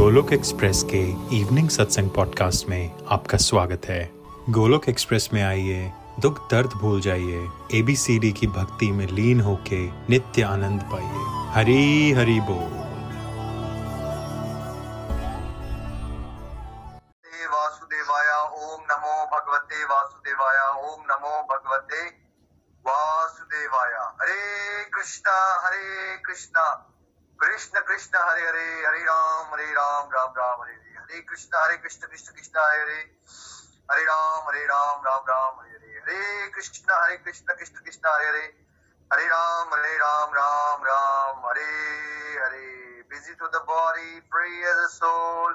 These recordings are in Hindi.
गोलोक एक्सप्रेस के इवनिंग सत्संग पॉडकास्ट में आपका स्वागत है। गोलोक एक्सप्रेस में आइए, दुख दर्द भूल जाइए एबीसीडी की भक्ति में लीन होके नित्य आनंद पाइए। हरी हरी बोल। भगवते हरे कृष्णा हरे कृष्णा। कृष्ण कृष्ण हरे हरे हरे राम हरे राम राम राम हरे हरे हरे कृष्ण हरे कृष्ण कृष्ण कृष्ण हरे हरे हरे राम हरे राम राम राम हरे हरे हरे कृष्ण हरे कृष्ण कृष्ण कृष्ण हरे हरे हरे राम हरे राम राम राम हरे हरे busy to the body free as a soul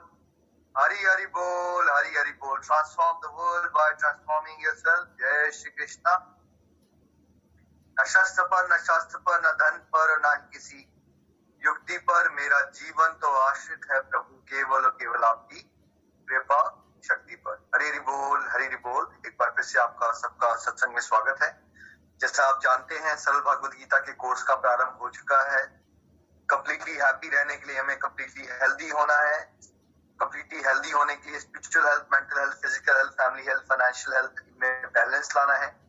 Hari Hari Bol, Hari Hari Bol. Transform the world by transforming yourself. Jai Shri Krishna. न शस्त्र पर न शास्त्र पर न धन पर न किसी युक्ति पर मेरा जीवन तो आश्रित है प्रभु, केवल और केवल आपकी कृपा, शक्ति पर। हरी बोल हरी बोल। एक बार फिर से आपका सबका सत्संग में स्वागत है। जैसा आप जानते हैं, सरल भगवत गीता के कोर्स का प्रारंभ हो चुका है। कंप्लीटली हैप्पी रहने के लिए हमें कंप्लीटली हेल्दी होना है। कंप्लीटली हेल्दी होने के लिए spiritual health mental health physical health family health financial health में बैलेंस लाना है।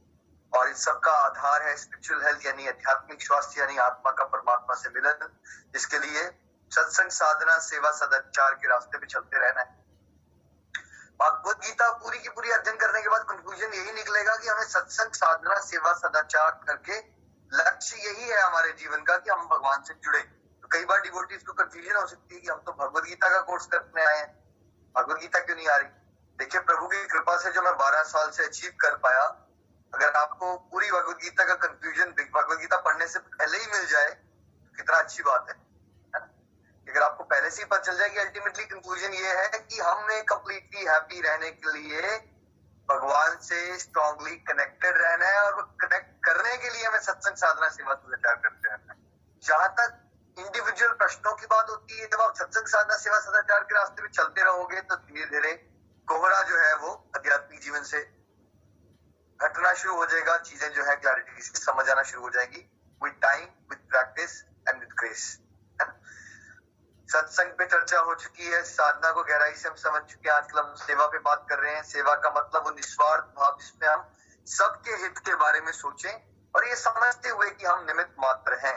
और इस सब का आधार है स्पिरिचुअल हेल्थ यानी आध्यात्मिक स्वास्थ्य, यानी आत्मा का परमात्मा से मिलन, जिसके लिए सत्संग साधना, सेवा सदाचार के रास्ते पे चलते रहना है। भगवत गीता पूरी की पूरी अध्ययन करने के बाद कंक्लूजन यही निकलेगा कि हमें सत्संग साधना, सेवा सदाचार करके लक्ष्य यही है हमारे जीवन का कि हम भगवान से जुड़े। तो कई बार डिवोटीज को कंफ्यूजन हो सकती है कि हम तो भगवत गीता का कोर्स करने आए हैं। भगवत गीता क्यों नहीं आ रही? देखिए प्रभु की कृपा से जो मैं बारह साल से अचीव कर पाया अगर आपको पूरी भगवत गीता का कंफ्यूजन भगवत गीता पढ़ने से पहले ही मिल जाए तो कितना अच्छी बात है अगर आपको पहले से ही पता चल जाए कि अल्टीमेटली कंक्लूजन ये है कि हमें कंप्लीटली हैप्पी रहने के लिए भगवान से स्ट्रांगली कनेक्टेड रहना है और कनेक्ट करने के लिए हमें सत्संग साधना सेवा सदाचार करते रहना है। जहाँ तक इंडिविजुअल प्रश्नों की बात होती है, जब आप सत्संग साधना, सेवा सदाचार के रास्ते में चलते रहोगे तो धीरे धीरे कोहरा जो है वो आध्यात्मिक जीवन से घटना शुरू हो जाएगा, चीज़ें जो है क्लैरिटी से समझ आना शुरू हो जाएगी with time with practice and with grace satsang पे चर्चा हो चुकी है, साधना को गहराई से हम समझ चुके हैं आजकल हम सेवा पे बात कर रहे हैं। सेवा का मतलब वो निस्वार्थ भाव जिसमें हम सबके हित के बारे में सोचें और ये समझते हुए कि हम निमित्त मात्र हैं।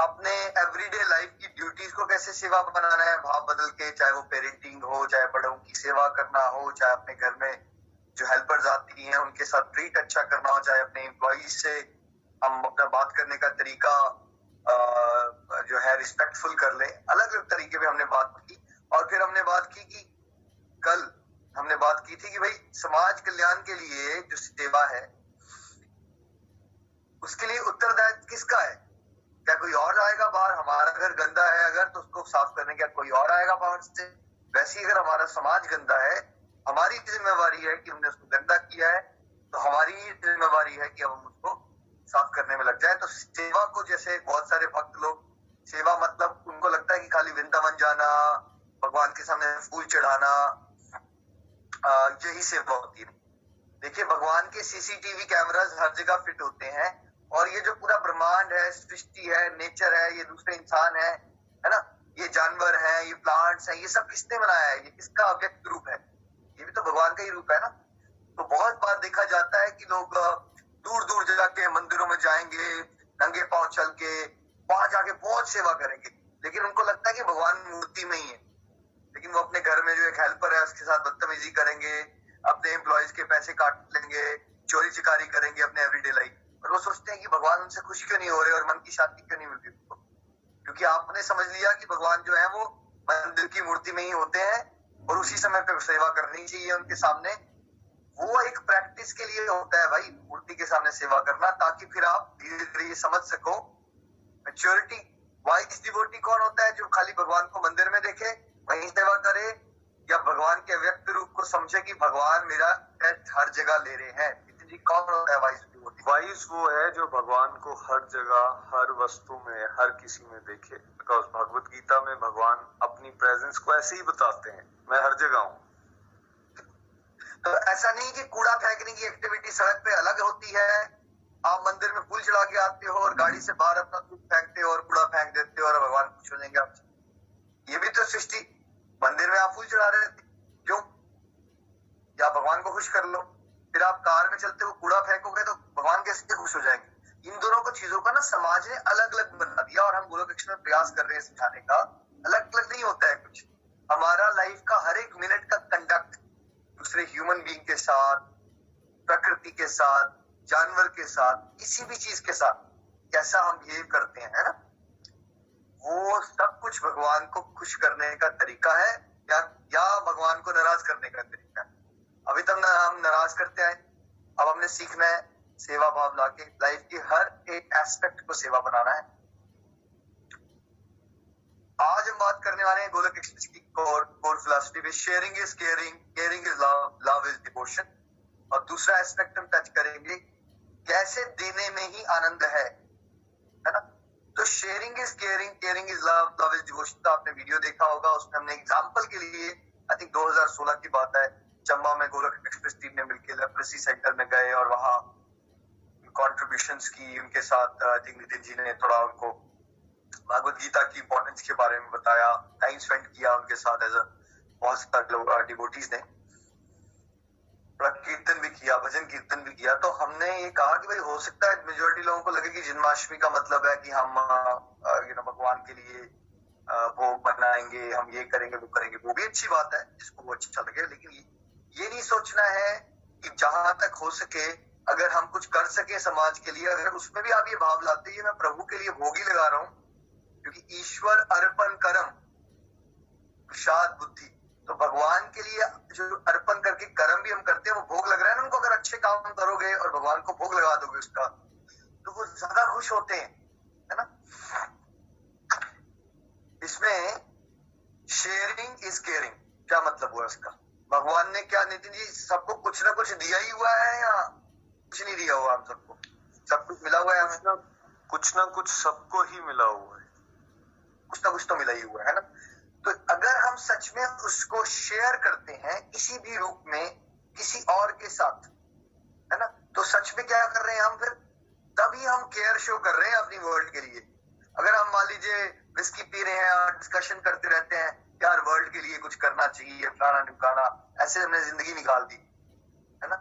अपने एवरीडे लाइफ की ड्यूटीज़ को कैसे सेवा बनाना है, भाव बदल के, चाहे वो पेरेंटिंग हो, चाहे बड़ों की सेवा करना हो, चाहे अपने घर में जो हेल्पर्स आती हैं, उनके साथ ट्रीट अच्छा करना चाहे अपने एम्प्लॉज से हम अपना बात करने का तरीका जो है रिस्पेक्टफुल कर ले। अलग अलग तरीके पे हमने बात की, और फिर हमने बात की कि कल हमने बात की थी कि भाई, समाज कल्याण के लिए जो सेवा है, उसके लिए उत्तरदायित्व किसका है? क्या कोई और आएगा बाहर? हमारा घर गंदा है अगर तो उसको साफ़ करने क्या कोई और आएगा बाहर से? वैसे ही अगर हमारा समाज गंदा है हमारी जिम्मेवारी है कि हमने उसको गंदा किया है तो हमारी जिम्मेवारी है कि हम उसको साफ़ करने में लग जाए। तो सेवा को जैसे बहुत सारे भक्त लोग, सेवा मतलब उनको लगता है कि खाली वृंदावन जाना, भगवान के सामने फूल चढ़ाना यही सेवा होती है। देखिए, भगवान के सीसीटीवी कैमराज हर जगह फिट होते हैं, और ये जो पूरा ब्रह्मांड है, सृष्टि है, नेचर है, ये दूसरे इंसान है है ना? ये जानवर है, ये प्लांट्स है, ये सब किसने बनाया है? ये किसका अव्यक्त रूप है? भी तो भगवान का ही रूप है ना। तो बहुत बार देखा जाता है कि लोग दूर दूर जाके मंदिरों में जाएँगे, नंगे पाँव चल के वहाँ जाके बहुत सेवा करेंगे। लेकिन उनको लगता है कि भगवान मूर्ति में ही है। लेकिन वो अपने घर में जो एक हेल्पर है, उसके साथ बदतमीजी करेंगे, अपने एम्प्लॉयज़ के पैसे काट लेंगे, चोरी चिकारी करेंगे अपने एवरीडे लाइफ और वो सोचते हैं कि भगवान उनसे खुश क्यों नहीं हो रहे और मन की शांति क्यों नहीं मिलती उनको? क्योंकि आपने समझ लिया कि भगवान जो है वो मंदिर की मूर्ति में ही होते हैं। और उसी समय पे सेवा करनी चाहिए उनके सामने। वो एक प्रैक्टिस के लिए होता है भाई मूर्ति के सामने सेवा करना, ताकि फिर आप धीरे धीरे ये समझ सको। मेच्योरिटी वाइज डिवोटी कौन होता है जो खाली भगवान को मंदिर में देखे, वही सेवा करे, या भगवान के व्यक्त रूप को समझे कि भगवान मेरा हर जगह ले रहे हैं। जी कौन होता है वाइस डिवोटी वाइस वो है जो भगवान को हर जगह हर वस्तु में हर किसी में देखे। बिकॉज़ भगवत गीता में भगवान अपनी प्रेजेंस को ऐसे ही बताते हैं। मैं हर जगह हूँ। तो ऐसा नहीं कि कूड़ा फेंकने की एक्टिविटी सड़क पे अलग होती है। आप मंदिर में फूल चढ़ा के आते हो और गाड़ी से बाहर अपना दूध फेंकते हो और कूड़ा फेंक देते हो और भगवान खुश हो जाएँगे आपसे। ये भी तो सृष्टि। मंदिर में आप फूल चढ़ा रहे थे। क्यों? या भगवान को खुश कर लो। फिर आप कार में चलते हुए कूड़ा फेंकोगे तो भगवान कैसे खुश हो जाएँगे। इन दोनों को चीज़ों का ना समाज ने अलग अलग बना दिया और हम गोलोक में प्रयास कर रहे हैं समझाने का। अलग अलग नहीं होता है कुछ। हमारा लाइफ का हर एक मिनट का कंडक्ट दूसरे ह्यूमन बींग के साथ, प्रकृति के साथ, जानवर के साथ, किसी भी चीज़ के साथ, कैसा हम बिहेव करते हैं, है ना? वो सब कुछ भगवान को खुश करने का तरीका है या या भगवान को नाराज़ करने का तरीका अभी तक हम नाराज़ करते आए। अब हमने सीखना है सेवा भाव लाके। लाइफ की हर एक एस्पेक्ट को सेवा बनाना है। आज हम बात करने वाले हैं गोलक एक्सप्रेस की कोर कोर फिलोसफी में sharing is caring caring is love love is devotion और दूसरा एस्पेक्ट हम टच करेंगे, कैसे देने में ही आनंद है। है ना? तो sharing is caring caring is love love is devotion आपने वीडियो देखा होगा, उसमें हमने एग्जांपल के लिए आई थिंक 2016 की बात है। चंबा में गोरख एक्सप्रेस टीम ने मिलकर लेप्रेसी सेंटर में गए और वहाँ कॉन्ट्रीब्यूशन की। उनके साथ आई थिंक नितिन जी ने थोड़ा उनको भगवत गीता की इम्पोर्टेंस के बारे में बताया टाइम स्पेंड किया उनके साथ एज बहुत सारे लोग डिवोटीज ने। कीर्तन भी किया, भजन कीर्तन भी किया। तो हमने ये कहा कि भाई, हो सकता है मेजोरिटी लोगों को लगे कि जन्माष्टमी का मतलब है कि हम यू नो भगवान के लिए भोग बनाएँगे, हम ये करेंगे, वो करेंगे। वो भी अच्छी बात है, जिसको वो अच्छा लगे, लेकिन ये नहीं सोचना है कि जहाँ तक हो सके, अगर हम कुछ कर सके समाज के लिए, अगर उसमें भी आप ये भाव लाते हैं मैं प्रभु के लिए भोग लगा रहा हूँ, क्योंकि ईश्वर अर्पण कर्म प्रसाद बुद्धि तो भगवान के लिए जो अर्पण करके कर्म भी हम करते हैं, वो भोग लग रहा है ना उनको, अगर अच्छे काम करोगे और भगवान को भोग लगा दोगे उसका तो वो ज़्यादा खुश होते हैं, है ना? इसमें शेयरिंग इज़ केयरिंग क्या मतलब हुआ इसका? भगवान ने क्या नितिन जी सबको कुछ ना कुछ दिया ही हुआ है या कुछ नहीं दिया हुआ हम सबको? सब कुछ मिला हुआ है हमें कुछ ना कुछ सबको ही मिला हुआ है। कुछ ना कुछ तो मिला ही हुआ है ना? तो अगर हम सच में उसको शेयर करते हैं किसी भी रूप में किसी और के साथ है ना? तो सच में क्या कर रहे हैं हम फिर? तभी हम केयर शो कर रहे हैं अपनी वर्ल्ड के लिए। अगर हम मान लीजिए विस्की पी रहे हैं और डिस्कशन करते रहते हैं यार वर्ल्ड के लिए कुछ करना चाहिए फलाना ढुकाना ऐसे हमने ज़िंदगी निकाल दी, है ना?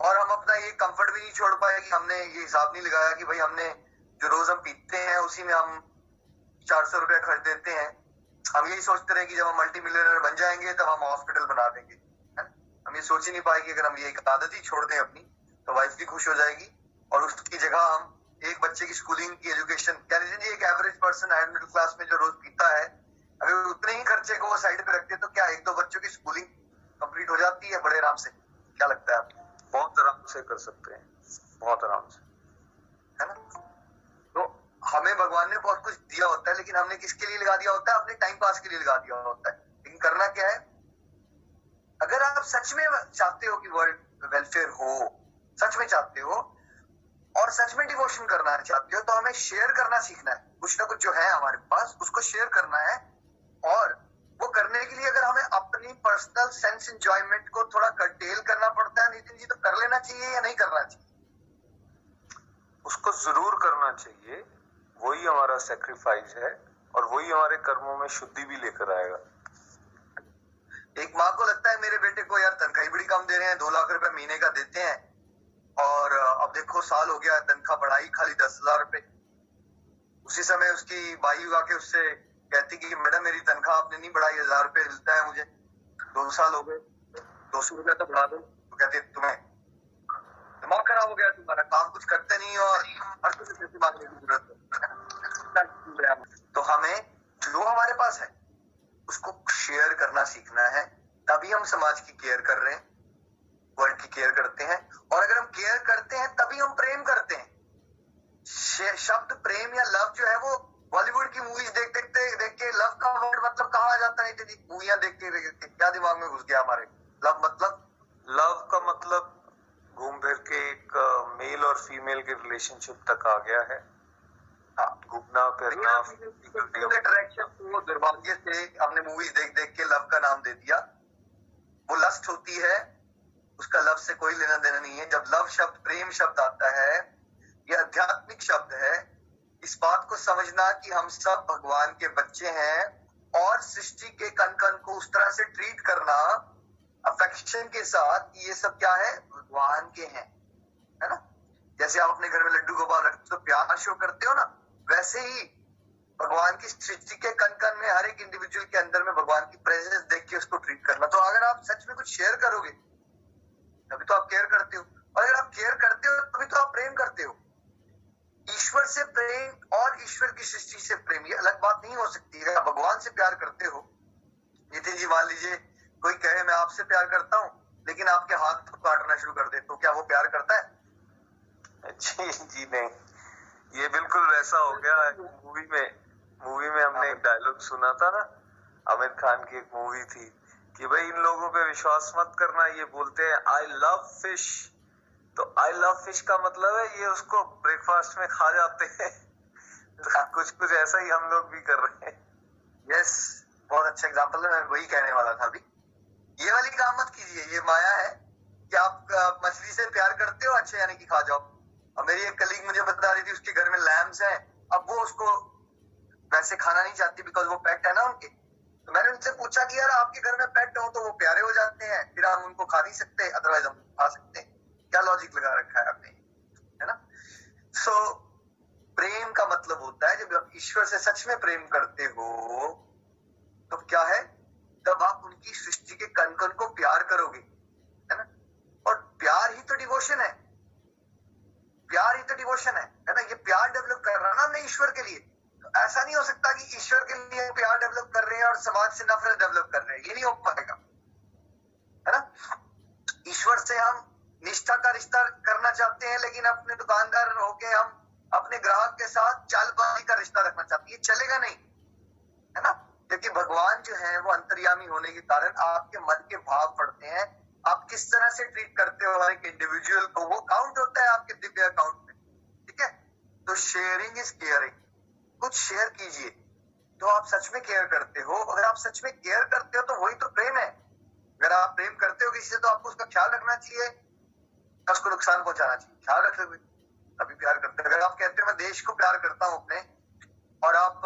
और हम अपना ये कंफर्ट भी नहीं छोड़ पाए कि हमने ये हिसाब नहीं लगाया कि भाई हमने जो रोज हम पीते हैं, उसी में हम चार सौ रुपया खर्च देते हैं। हम यही सोचते रहे कि जब हम मल्टी मिलियनर बन जाएँगे, तब हम हॉस्पिटल बना देंगे हम ये सोच ही नहीं पाएँगे अगर हम ये एक आदत ही छोड़ दें अपनी तो वाइफ भी खुश हो जाएगी और उसकी जगह हम एक बच्चे की स्कूलिंग की एजुकेशन कह लीजिए एक एवरेज पर्सन मिडिल क्लास में जो रोज पीता है अगर उतने ही खर्चे को साइड पे रखते तो क्या एक दो बच्चों की स्कूलिंग कंप्लीट हो जाती है बड़े आराम से? क्या लगता है आपको? बहुत आराम से कर सकते हैं। बहुत आराम से। है ना? हमें भगवान ने बहुत कुछ दिया होता है लेकिन हमने किसके लिए लगा दिया होता है? अपने टाइम पास के लिए लगा दिया होता है। लेकिन करना क्या है? अगर आप सच में चाहते हो कि वर्ल्ड वेलफेयर हो सच में चाहते हो और सच में डिवोशन करना चाहते हो तो हमें शेयर करना सीखना है। कुछ ना कुछ जो है हमारे पास उसको शेयर करना है। और वो करने के लिए अगर हमें अपनी पर्सनल सेंस एंजॉयमेंट को थोड़ा कटेल करना पड़ता है नितिन जी तो कर लेना चाहिए या नहीं करना चाहिए? उसको ज़रूर करना चाहिए। वही हमारा सेक्रीफाइस है और वही हमारे कर्मों में शुद्धि भी लेकर आएगा। एक माँ को लगता है मेरे बेटे को यार तनख्वाही बड़ी कम दे रहे हैं दो लाख रुपए महीने का देते हैं और अब देखो साल हो गया तनख्वाह बढ़ाई खाली दस हज़ार रुपए। उसी समय उसकी बाई आके उससे कहती कि मैडम, मेरी तनख्वाह आपने नहीं बढ़ाई, हज़ार रुपए मिलता है मुझे। दो साल हो गए। दो सौ रुपया तो बढ़ा दो। तो कहते, तुम्हें दिमाग खराब हो गया तुम्हारा। काम कुछ करते नहीं और हर कुछ पैसे मांगने की ज़रूरत तो हमें जो हमारे पास है, उसको शेयर करना सीखना है। तभी हम समाज की केयर कर रहे हैं वर्ल्ड की केयर करते हैं। और अगर हम केयर करते हैं, तभी हम प्रेम करते हैं। शब्द प्रेम या लव जो है, वो बॉलीवुड की मूवीज़ देख देखते देख के लव का वर्ड मतलब कहा जाता है मूवियाँ देखते देखते क्या दिमाग में घुस गया हमारे? लव मतलब? लव का मतलब घूम फिर के एक मेल और फीमेल के रिलेशनशिप तक आ गया है। हाँ, घूमना फिरना अट्रैक्शन दुर्भाग्य से हमने मूवीज़ देख देख के लव का नाम दे दिया। वो लस्ट होती है उसका लव से कोई लेना देना नहीं है। जब लव शब्द प्रेम शब्द आता है ये आध्यात्मिक शब्द है इस बात को समझना कि हम सब भगवान के बच्चे हैं और सृष्टि के कण कण को उस तरह से ट्रीट करना अफेक्शन के साथ ये सब क्या है? भगवान के हैं। है ना? जैसे आप अपने घर में लड्डू गोपाल रखते हो तो प्यार शो करते हो ना, वैसे ही भगवान की सृष्टि के कण कण में हर एक इंडिविजुअल के अंदर में भगवान की प्रेजेंस देख के उसको ट्रीट करना। तो अगर आप सच में कुछ शेयर करोगे, तभी तो आप केयर करते हो। और अगर आप केयर करते हो, तभी तो आप प्रेम करते हो। ईश्वर से प्रेम और ईश्वर की सृष्टि से प्रेम, ये अलग बात नहीं हो सकती। आप भगवान से प्यार करते हो, नितिन जी मान लीजिए, कोई कहे, मैं आपसे प्यार करता हूँ, लेकिन आपके हाथ को काटना शुरू कर दे। तो क्या वो प्यार करता है? जी जी नहीं। ये बिल्कुल वैसा हो गया। मूवी में मूवी में हमने एक डायलॉग सुना था ना, आमिर खान की एक मूवी थी, कि भाई इन लोगों पे विश्वास मत करना, ये बोलते हैं आई लव फ़िश तो आई लव फ़िश का मतलब है ये उसको ब्रेकफास्ट में खा जाते हैं। तो कुछ कुछ ऐसा ही हम लोग भी कर रहे हैं। यस yes, बहुत अच्छा एग्ज़ाम्पल है मैं वही कहने वाला था अभी। ये वाली काम मत कीजिए ये माया है कि आप मछली से प्यार करते हो अच्छे यानी कि खा जाओ। और मेरी एक कलीग मुझे बता रही थी उसके घर में लैम्स है। अब वो उसको वैसे खाना नहीं चाहती बिकॉज़ वो पेट है ना उनके। तो मैंने उनसे पूछा कि यार आपके घर में पेट हो तो वो प्यारे हो जाते हैं फिर हम उनको खा नहीं सकते अदरवाइज़ हम खा सकते हैं। क्या लॉजिक लगा रखा है आपने? है ना? सो so, प्रेम का मतलब होता है जब आप ईश्वर से सच में प्रेम करते हो तो क्या है? तब आप उनकी सृष्टि के कण कण को प्यार करोगे है ना? और प्यार ही तो डिवोशन है। प्यार ही तो डिवोशन है है ना? ये प्यार डेवलप कर रहा ना हमने ईश्वर के लिए। तो ऐसा नहीं हो सकता कि ईश्वर के लिए प्यार डेवलप कर रहे हैं और समाज से नफरत डेवलप कर रहे हैं। ये नहीं हो पाएगा है ना? ईश्वर से हम निष्ठा का रिश्ता करना चाहते हैं, लेकिन अपने दुकानदार होके हम अपने ग्राहक के साथ चालबाजी का रिश्ता रखना चाहते हैं। ये चलेगा नहीं, है ना? क्योंकि भगवान जो है, वो अंतर्यामी होने के कारण आपके मन के भाव पड़ते हैं। आप किस तरह से ट्रीट करते हो एक इंडिविजुअल को, वो काउंट होता है आपके दिव्य अकाउंट में, ठीक है? तो शेयरिंग इज़ केयरिंग कुछ शेयर कीजिए तो आप सच में केयर करते हो। अगर आप सच में केयर करते हो तो वही तो प्रेम है। अगर आप प्रेम करते हो किसी से तो आपको उसका ख्याल रखना चाहिए। उसको नुकसान पहुंचाना चाहिए। ख्याल रखते हुए। अभी प्यार करते अगर आप कहते हो, मैं देश को प्यार करता हूँ अपने, और आप,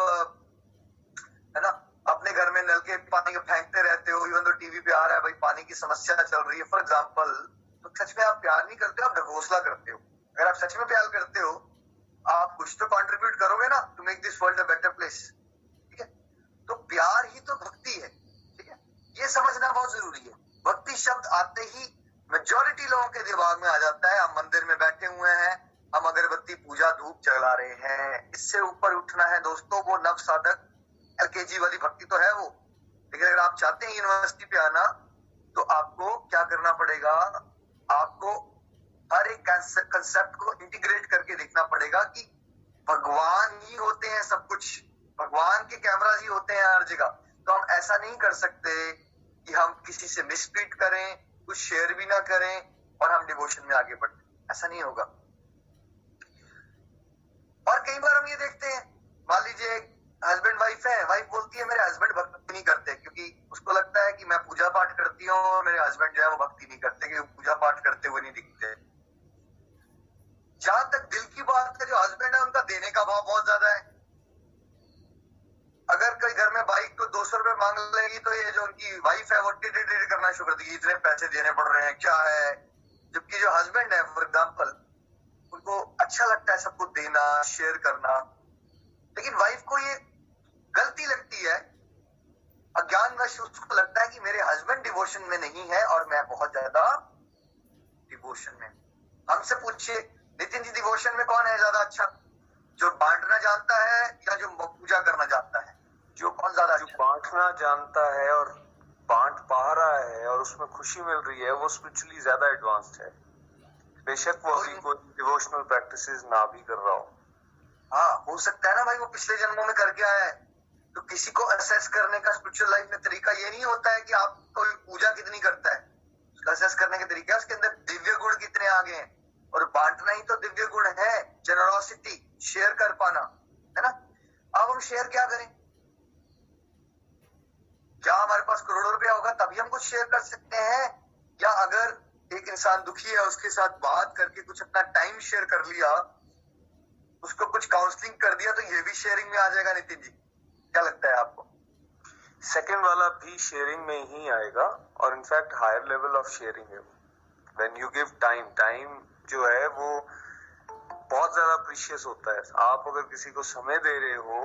है ना, अपने घर में नल के पानी फेंकते रहते हो इवन तो टीवी पे आ रहा है, भाई, पानी की समस्या चल रही है फॉर एग्ज़ाम्पल तो सच में आप प्यार नहीं करते, आप ढकोसला करते हो। अगर आप सच में प्यार करते हो, आप कुछ तो कॉन्ट्रीब्यूट करोगे ना to make this world a better place ठीक है तो प्यार ही तो भक्ति है ठीक है ये समझना बहुत ज़रूरी है भक्ति शब्द आते ही मेजोरिटी लोगों के दिमाग में आ जाता है हम मंदिर में बैठे हुए हैं हम अगरबत्ती पूजा धूप चला रहे हैं इससे ऊपर उठना है दोस्तों वो नव साधक एलकेजी वाली भक्ति तो है वो लेकिन अगर आप चाहते हैं यूनिवर्सिटी पे आना तो आपको क्या करना पड़ेगा आपको हर एक कंसेप्ट को इंटीग्रेट करके देखना पड़ेगा कि भगवान ही होते हैं सब कुछ भगवान के कैमरा ही होते हैं हर जगह तो हम ऐसा नहीं कर सकते कि हम किसी से मिसट्रीट करें कुछ शेयर भी ना करें और हम डिवोशन में आगे बढ़े ऐसा नहीं होगा और कई बार हम ये देखते हैं मान लीजिए हस्बैंड वाइफ है वाइफ बोलती है मेरे हस्बैंड भक्ति नहीं करते क्योंकि उसको लगता है कि मैं पूजा पाठ करती हूँ और मेरे हस्बैंड जो है वो भक्ति नहीं करते क्योंकि पूजा पाठ करते हुए नहीं दिखते जहाँ तक दिल की बात है जो हस्बैंड है उनका देने का भाव बहुत ज़्यादा है अगर कोई घर में बाइक को दो सौ रुपए मांग लेगी तो ये जो उनकी वाइफ है वो टिट टिट करना शुरू कर देगी इतने पैसे देने पड़ रहे हैं क्या है जबकि जो हस्बैंड है फॉर एग्ज़ाम्पल उनको अच्छा लगता है सबको देना शेयर करना लेकिन वाइफ को ये गलती लगती है अज्ञानवश उसको लगता है कि मेरे हस्बैंड डिवोशन में नहीं है और मैं बहुत ज़्यादा डिवोशन में हमसे पूछिए नितिन जी डिवोशन में कौन है ज़्यादा अच्छा? जो बांटना जानता है या जो पूजा करना जानता है? जो कौन ज़्यादा जो अच्छा? बांटना जानता है और बांट पा रहा है और उसमें खुशी मिल रही है वो स्पिरिचुअली ज़्यादा एडवांस्ड है। बेशक वो अभी कोई डिवोशनल प्रैक्टिस ना भी कर रहा हो। हाँ हो सकता है ना भाई वो पिछले जन्मों में करके आया है। तो किसी को असेस करने का स्पिरिचुअल लाइफ में तरीका ये नहीं होता है कि आप कोई पूजा कितनी करता है। असेस करने के तरीके उसके अंदर दिव्य गुण कितने आगे हैं। और बांटना ही तो दिव्य गुण है जनरोसिटी शेयर कर पाना, है ना? अब हम शेयर क्या करें? क्या हमारे पास करोड़ों रुपया होगा, तभी हम कुछ शेयर कर सकते हैं। या अगर एक इंसान दुखी है, उसके साथ बात करके कुछ अपना टाइम शेयर कर लिया, उसको कुछ काउंसलिंग कर दिया तो ये भी शेयरिंग में आ जाएगा नितिन जी। क्या लगता है आपको? सेकंड वाला भी शेयरिंग में ही आएगा और in fact higher level of sharing है when you give time time जो है वो बहुत ज़्यादा प्रीशियस होता है। आप अगर किसी को समय दे रहे हो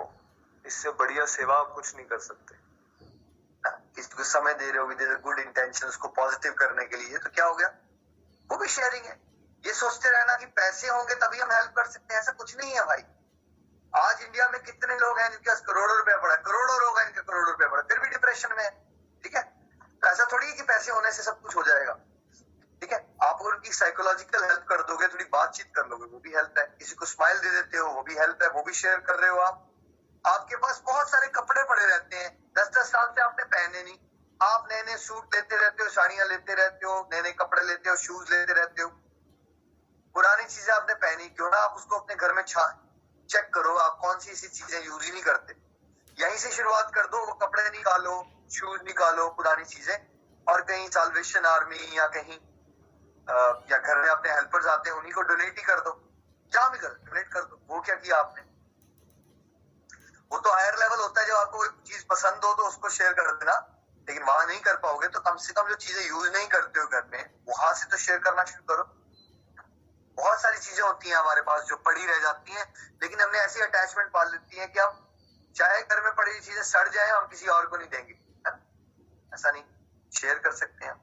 इससे बढ़िया सेवा आप कुछ नहीं कर सकते। किसी को समय दे रहे हो विद गुड इंटेंशन उसको पॉजिटिव करने के लिए तो क्या हो गया? वो भी शेयरिंग है। ये सोचते रहना कि पैसे होंगे तभी हम हेल्प कर सकते हैं ऐसा कुछ नहीं है भाई। आज इंडिया में कितने लोग हैं जिनके पास करोड़ों रुपया पड़ा? करोड़ों लोग हैं इनके करोड़ों रुपया पड़ा। फिर भी डिप्रेशन में ठीक है? तो ऐसा थोड़ी है कि पैसे होने से सब कुछ हो जाएगा। ठीक है? आप अगर उनकी साइकोलॉजिकल हेल्प कर दोगे, थोड़ी बातचीत कर लोगे, वो भी हेल्प है। किसी को स्माइल दे देते हो, वो भी हेल्प है, वो भी शेयर कर रहे हो आप। आपके पास बहुत सारे कपड़े पड़े रहते हैं। दस दस साल से आपने पहने नहीं। आप नए नए सूट लेते रहते हो, साड़ियाँ लेते रहते हो नए नए कपड़े लेते हो शूज़ लेते रहते हो। पुरानी चीज़ें आपने पहनी, क्यों ना आप उसको अपने घर में छा चेक करो आप कौन सी ऐसी चीज़ें यूज़ ही नहीं करते। यहीं से शुरुआत कर दो कपड़े निकालो शूज़ निकालो पुरानी चीज़ें और कहीं साल्वेशन आर्मी या कहीं आ, या घर में अपने हेल्पर्स आते हैं उन्हीं को डोनेट ही कर दो। जहाँ भी कर डोनेट कर दो। वो क्या किया आपने? वो तो हायर लेवल होता है जब आपको कोई चीज़ पसंद हो तो उसको शेयर कर देना लेकिन वहाँ नहीं कर पाओगे तो कम से कम जो चीज़ें यूज़ नहीं करते हो घर में वहाँ से तो शेयर करना शुरू करो। बहुत सारी चीज़ें होती हैं हमारे पास जो पड़ी रह जाती हैं, लेकिन हमने ऐसी अटैचमेंट पाल लेती है कि हम चाहे घर में पड़ी चीज़ें सड़ जाए, हम किसी और को नहीं देंगे। ऐसा नहीं। शेयर कर सकते हैं।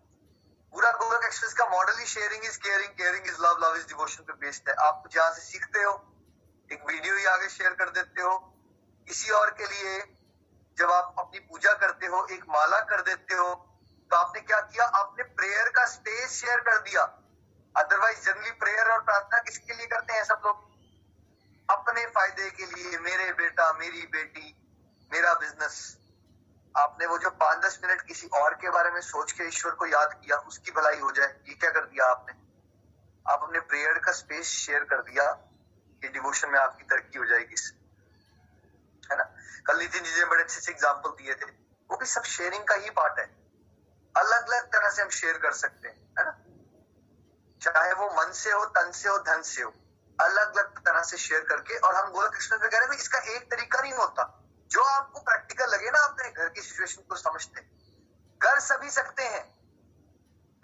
पूरा गोलक एक्सप्रेस का model he sharing is caring caring is love love is devotion पे बेस्ड है। आप जहाँ से सीखते हो, एक वीडियो ही आगे शेयर कर देते हो, किसी और के लिए जब आप अपनी पूजा करते हो, एक माला कर देते हो तो आपने क्या किया? आपने प्रेयर का स्पेस शेयर कर दिया। अदरवाइज़ जनरली प्रेयर और प्रार्थना किसके लिए करते हैं सब लोग? अपने फ़ायदे के लिए, मेरे बेटा, मेरी बेटी, मेरा बिज़नेस आपने वो जो पाँच दस मिनट किसी और के बारे में सोच के ईश्वर को याद किया, उसकी भलाई हो जाए, ये क्या कर दिया आपने? आप अपने प्रेयर का स्पेस शेयर कर दिया कि डिवोशन में आपकी तरक्की हो जाएगी। है ना? कल नितिन जी ने बड़े अच्छे से एग्ज़ाम्पल दिए थे। वो भी सब शेयरिंग का ही पार्ट है। अलग अलग तरह से हम शेयर कर सकते हैं। चाहे वो मन से हो, तन से हो, धन से हो अलग अलग तरह से शेयर करके और हम गोलक कृष्ण पे कह रहे हैं इसका एक तरीका नहीं होता। जो आपको प्रैक्टिकल लगे ना अपने घर की सिचुएशन को समझते, कर सभी सकते हैं।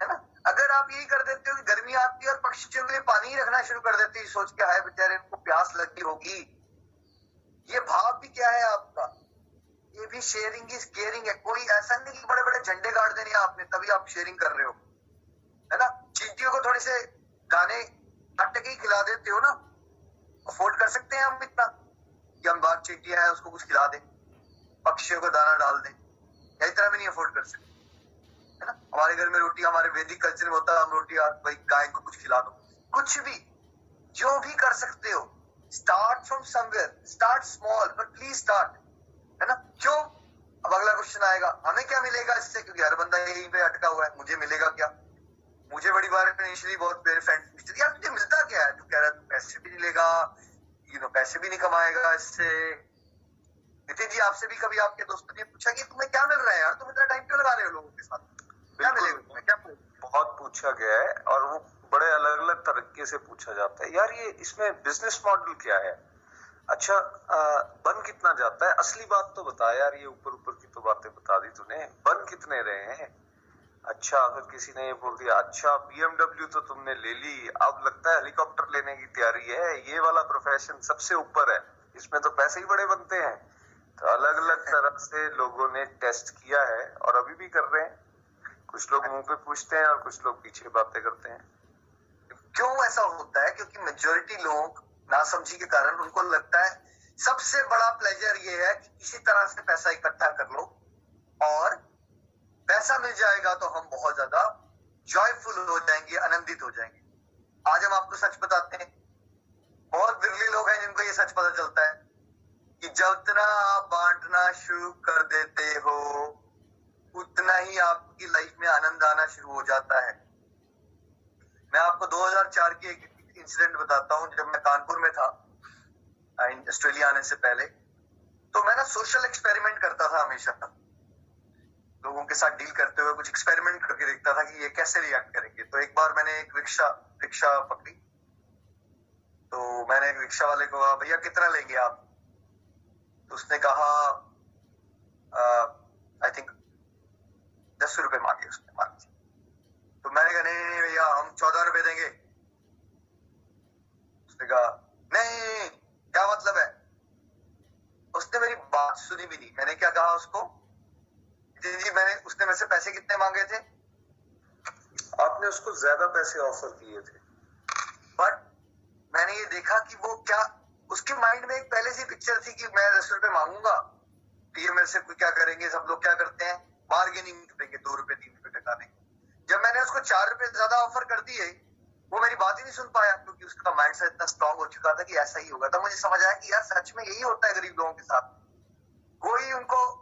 है ना? अगर आप यही कर देते हो कि गर्मी आती है और पक्षियों के लिए पानी रखना शुरू कर देते सोच के, हाय बेचारे, इनको प्यास लगी होगी। ये भाव भी क्या है आपका? ये भी शेयरिंग इज़ केयरिंग है। कोई ऐसा नहीं कि बड़े बड़े झंडे गाड़ देने आपने, तभी आप शेयरिंग कर रहे हो। है ना? से दाने आटे के ही खिला देते हो ना अफोर्ड कर सकते हैं हम इतना। कि हम बाग चींटियाँ हैं, उसको कुछ खिला दें। पक्षियों को दाना डाल दें। या इतना भी नहीं अफोर्ड कर सकते। है ना? हमारे घर में रोटी, हमारे वैदिक कल्चर में होता है, हम रोटी भाई गाय को कुछ खिला दो। कुछ भी, जो भी कर सकते हो। Start from somewhere start small but please start है ना? क्यों? अब अगला क्वेश्चन आएगा, हमें क्या मिलेगा इससे? क्योंकि हर बंदा यहीं पे अटका हुआ है, मुझे मिलेगा क्या? मुझे बड़ी बार इनिशियली बहुत मेरे फ्रेंड यार तुझे मिलता क्या है? तू कह रहा है पैसे भी नहीं लेगा यू नो पैसे भी नहीं कमाएगा इससे. नितिन जी आपसे भी कभी आपके दोस्तों ने पूछा कि तुम्हें क्या मिल रहा है यार? तुम इतना टाइम क्यों लगा रहे हो लोगों के साथ? क्या मिलेगा क्या बहुत पूछा गया है और वो बड़े अलग अलग तरीके से पूछा जाता है। यार ये इसमें बिज़नेस मॉडल क्या है? अच्छा आ, बन कितना जाता है? असली बात तो बता यार ये ऊपर ऊपर की तो बातें बता दी तूने। बन कितने रहे हैं? अच्छा अगर किसी ने ये बोल दिया अच्छा बीएमडब्ल्यू तो तुमने ले ली, अब लगता है हेलीकॉप्टर लेने की तैयारी है, ये वाला प्रोफेशन सबसे ऊपर है, इसमें तो पैसे ही बड़े बनते हैं। तो अलग अलग तरह से लोगों ने टेस्ट किया है और अभी भी कर रहे हैं। कुछ लोग मुँह पे पूछते हैं और कुछ लोग पीछे बातें करते हैं। क्यों ऐसा होता है? क्योंकि मेजोरिटी लोग नासमझी के कारण उनको लगता है सबसे बड़ा प्लेजर ये है कि किसी तरह से पैसा इकट्ठा कर लो और पैसा मिल जाएगा तो हम बहुत ज़्यादा जॉयफुल हो जाएँगे, आनंदित हो जाएँगे। आज हम आपको सच बताते हैं। बहुत बिरली लोग हैं जिनको ये सच पता चलता है कि जितना आप बांटना शुरू कर देते हो, उतना ही आपकी लाइफ में आनंद आना शुरू हो जाता है। मैं आपको 2004 की एक इंसिडेंट बताता हूँ, जब मैं कानपुर में था ऑस्ट्रेलिया आने से पहले। तो मैं ना सोशल एक्सपेरिमेंट करता था हमेशा। लोगों के साथ डील करते हुए कुछ एक्सपेरिमेंट करके देखता था कि ये कैसे रिएक्ट करेंगे। तो एक बार मैंने एक रिक्शा रिक्शा पकड़ी। तो मैंने एक रिक्शा वाले को कहा, भैया, कितना लेंगे आप? तो उसने कहा आई थिंक दस रुपए मांगे उसने मान तो मैंने कहा, नहीं नहीं भैया, हम चौदह रुपए देंगे। उसने कहा नहीं, क्या मतलब है? उसने मेरी बात सुनी भी नहीं। मैंने क्या कहा उसको? जी मैंने उसने मेरे से पैसे कितने मांगे थे? आपने उसको ज़्यादा पैसे ऑफ़र किए थे। बट मैंने ये देखा कि वो क्या उसके माइंड में एक पहले से पिक्चर थी कि मैं दस रुपए मांगूँगा। ये मेरे से क्या करेंगे सब लोग क्या करते हैं? बार्गेनिंग करेंगे दो रुपए तीन रुपए टकाने जब मैंने उसको चार रुपए ज़्यादा ऑफ़र कर दिए वो मेरी बात ही नहीं सुन पाया क्योंकि उसका माइंड सेट इतना स्ट्रांग हो चुका था कि ऐसा ही होगा। तो मुझे समझ आया कि यार सच में यही होता है गरीब लोगों के साथ। कोई उनको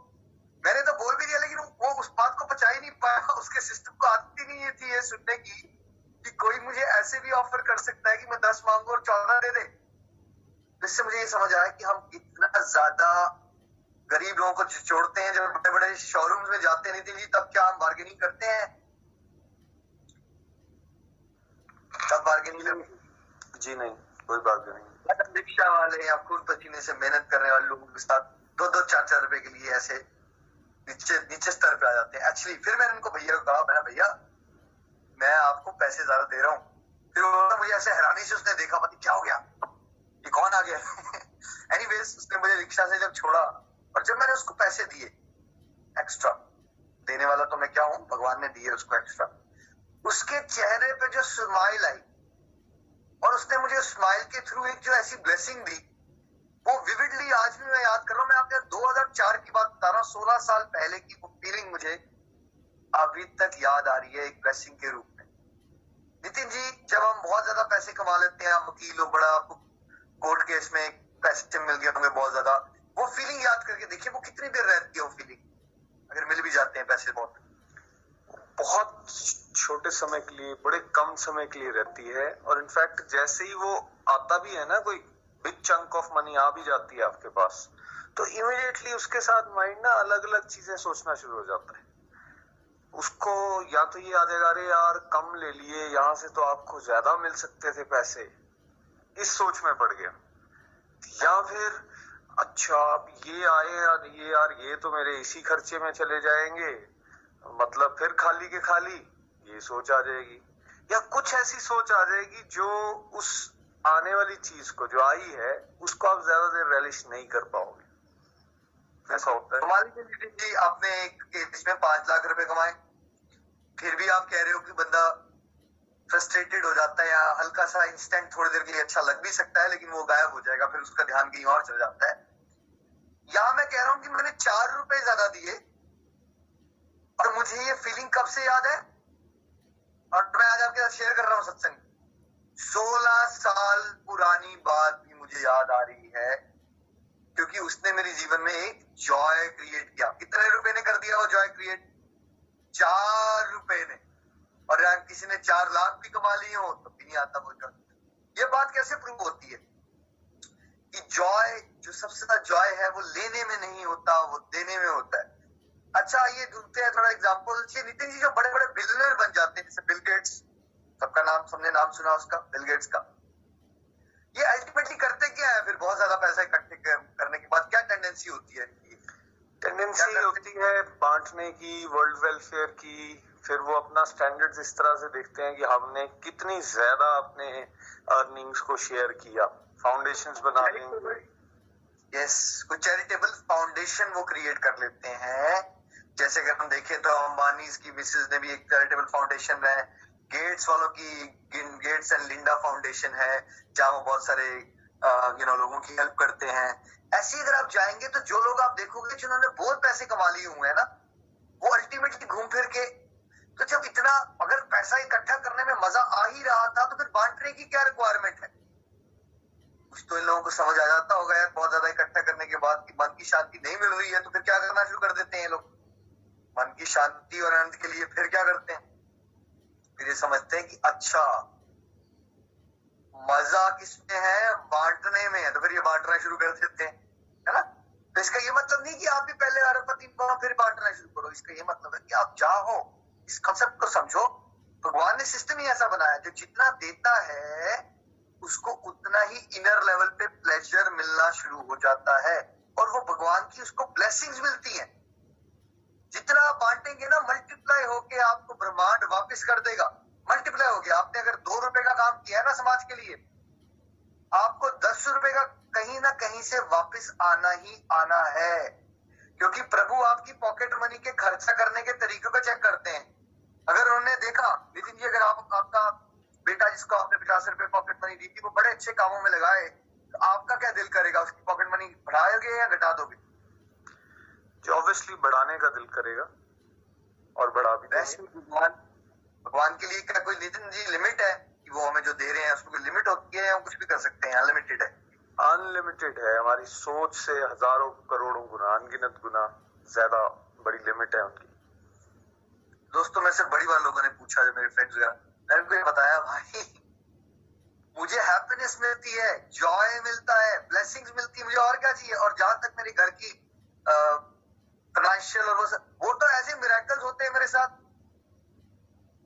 मैंने तो बोल भी दिया लेकिन वो उस बात को पचा ही नहीं पाया। उसके सिस्टम को आदत ही नहीं थी ये सुनने की कि कोई मुझे ऐसे भी ऑफ़र कर सकता है कि मैं दस मांगू और चौदह दे दे। जिससे मुझे ये समझ आया कि हम इतना ज़्यादा गरीब लोगों को छोड़ते हैं जब बड़े बड़े शोरूम में जाते हैं नितिन जी तब क्या हम बार्गेनिंग करते हैं? तब बार्गेनिंग जी नहीं कोई बार्गेनिंग रिक्शा वाले या खून पसीने से मेहनत करने वाले लोगों के साथ दो दो चार चार रुपए के लिए ऐसे नीचे नीचे स्तर पे आ जाते हैं। एक्चुअली फिर मैंने उनको भैया को कहा मैंने भैया, मैं आपको पैसे ज़्यादा दे रहा हूँ। फिर उन्होंने मुझे ऐसे हैरानी से उसने देखा, पति क्या हो गया? ये कौन आ गया? एनीवेज उसने मुझे रिक्शा से जब छोड़ा और जब मैंने उसको पैसे दिए एक्स्ट्रा देने वाला तो मैं क्या हूँ? भगवान ने दिए उसको एक्स्ट्रा उसके चेहरे पे जो स्माइल आई और उसने मुझे स्माइल के थ्रू एक जो ऐसी ब्लेसिंग दी, वो विविडली आज भी मैं याद सोलह साल पहले की वो फीलिंग मुझे अभी तक याद आ रही है एक ब्लेसिंग के रूप में। नितिन जी, जब हम बहुत ज़्यादा पैसे कमा लेते हैं वकील हो, बड़ा आपको कोर्ट केस में पैसे मिल गए होंगे बहुत ज़्यादा, वो फीलिंग याद करके देखिए, वो कितनी देर रहती है वो फीलिंग अगर मिल भी जाते हैं पैसे बहुत। बहुत छोटे समय के लिए, बड़े कम समय के लिए रहती है, और इनफैक्ट जैसे ही वो आता भी है ना, कोई बिग चंक ऑफ़ मनी आ भी जाती है आपके पास तो इमिडिएटली उसके साथ माइंड ना अलग अलग चीज़ें सोचना शुरू हो जाता है। उसको या तो ये आ जाएगा अरे यार, कम ले लिए, यहाँ से तो आपको ज़्यादा मिल सकते थे पैसे। इस सोच में पड़ गया। या फिर अच्छा आप ये आए यार ये यार, ये तो मेरे इसी खर्चे में चले जाएँगे। मतलब फिर खाली के खाली, ये सोच आ जाएगी। या कुछ ऐसी सोच आ जाएगी जो उस आने वाली चीज़ को, जो आई है, उसको आप ज़्यादा देर रेलिश नहीं कर पाओगे। ऐसा होता है मान लीजिए जी आपने एक केस में पाँच लाख रुपए कमाए। फिर भी आप कह रहे हो कि बंदा फ्रस्ट्रेटेड हो जाता है या हल्का सा इंस्टेंट थोड़ी देर के लिए अच्छा लग भी सकता है, लेकिन वो गायब हो जाएगा, फिर उसका ध्यान कहीं और चल जाता है। यहाँ मैं कह रहा हूँ कि मैंने चार रुपए ज़्यादा दिए, और मुझे ये फीलिंग कब से याद है? और मैं आज आपके साथ शेयर कर रहा हूँ, सत्संग। सोलह साल पुरानी बात भी मुझे याद आ रही है। क्योंकि उसने मेरे जीवन में एक जॉय क्रिएट किया। कितने रुपए ने कर दिया वो जॉय क्रिएट चार रुपए ने। और किसी ने चार लाख भी कमा लिए हो तो भी नहीं आता वो जॉय ये बात कैसे प्रूव होती है? कि जॉय जो सबसे ज़्यादा जॉय है, वो लेने में नहीं होता, वो देने में होता है। अच्छा ये ढूंढते हैं थोड़ा एग्ज़ाम्पल नितिन जी जो बड़े बड़े बिलियनर बन जाते हैं, जैसे बिल गेट्स सबका नाम, सबने नाम सुना उसका बिल गेट्स का। ये अल्टीमेटली करते क्या है? फिर बहुत ज़्यादा पैसा इकट्ठे करने के बाद क्या टेंडेंसी होती है टेंडेंसी होती है बांटने की वर्ल्ड वेलफेयर की फिर वो अपना स्टैंडर्ड्स इस तरह से देखते हैं कि हमने कितनी ज़्यादा अपने अर्निंग्स को शेयर किया। फाउंडेशन बना लेंगे यस कुछ चैरिटेबल फाउंडेशन वो क्रिएट कर लेते हैं। जैसे अगर हम देखें तो अंबानी की मिसेज ने भी एक चैरिटेबल फाउंडेशन है। गेट्स वालों की गेट्स एंड लिंडा फाउंडेशन है, जहाँ वो बहुत सारे यू नो लोगों की हेल्प करते हैं। ऐसे अगर आप जाएँगे तो जो लोग आप देखोगे जिन्होंने बहुत पैसे कमा लिए हुए हैं ना, वो अल्टीमेटली घूम फिर के। तो जब इतना, अगर पैसा इकट्ठा करने में मज़ा आ ही रहा था तो फिर बांटने की क्या रिक्वायरमेंट है? कुछ तो इन लोगों को समझ आ जाता होगा यार, बहुत ज़्यादा इकट्ठा करने के बाद कि मन की शांति नहीं मिल रही है तो फिर क्या करना शुरू कर देते हैं लोग? मन की शांति और आनंद के लिए फिर क्या करते हैं? फिर ये समझते हैं कि अच्छा मज़ा किसमें है? बांटने में है। तो फिर ये बांटना शुरू कर देते हैं, है ना? तो इसका ये मतलब नहीं कि आप भी पहले अरबपति फिर बांटना शुरू करो। इसका ये मतलब है कि आप चाहो इस कंसेप्ट को समझो। भगवान ने सिस्टम ही ऐसा बनाया, जो जितना देता है, उसको उतना ही इनर लेवल पे प्लेजर मिलना शुरू हो जाता है। और वो भगवान की उसको ब्लेसिंग्स मिलती हैं। जितना आप बांटेंगे ना मल्टीप्लाई होके आपको ब्रह्मांड वापस कर देगा। मल्टीप्लाई हो गया आपने अगर दो रुपए का काम किया है ना समाज के लिए, आपको दस रुपए का कहीं ना कहीं से वापस आना ही आना है। क्योंकि प्रभु आपकी पॉकेट मनी के खर्चा करने के तरीकों को चेक करते हैं। अगर उन्होंने देखा नितिन जी, अगर आप, आपका बेटा जिसको आपने पचास रुपए पॉकेट मनी दी थी, वो बड़े अच्छे कामों में लगाए तो आपका क्या दिल करेगा? उसकी पॉकेट मनी बढ़ाओगे या घटा दोगे? जो ऑब्वियसली बढ़ाने का दिल करेगा और बढ़ा भी भगवान भगवान के लिए क्या कोई नितिन जी लिमिट है कि वो हमें जो दे रहे हैं उसको कोई लिमिट होती है या कुछ भी कर सकते हैं? अनलिमिटेड है। अनलिमिटेड है। हमारी सोच से हज़ारों करोड़ों गुना अनगिनत गुना ज़्यादा बड़ी लिमिट है उनकी। दोस्तों में से बड़ी बार लोगों ने पूछा जो मेरे फ्रेंड्स मैंने उनको बताया भाई मुझे हैप्पीनेस मिलती है जॉय मिलता है ब्लेसिंग्स मिलती है मुझे और क्या चाहिए? और जहाँ तक मेरे घर की फाइनेंशियल और वो वो तो ऐसे मिराकल्स होते हैं मेरे साथ।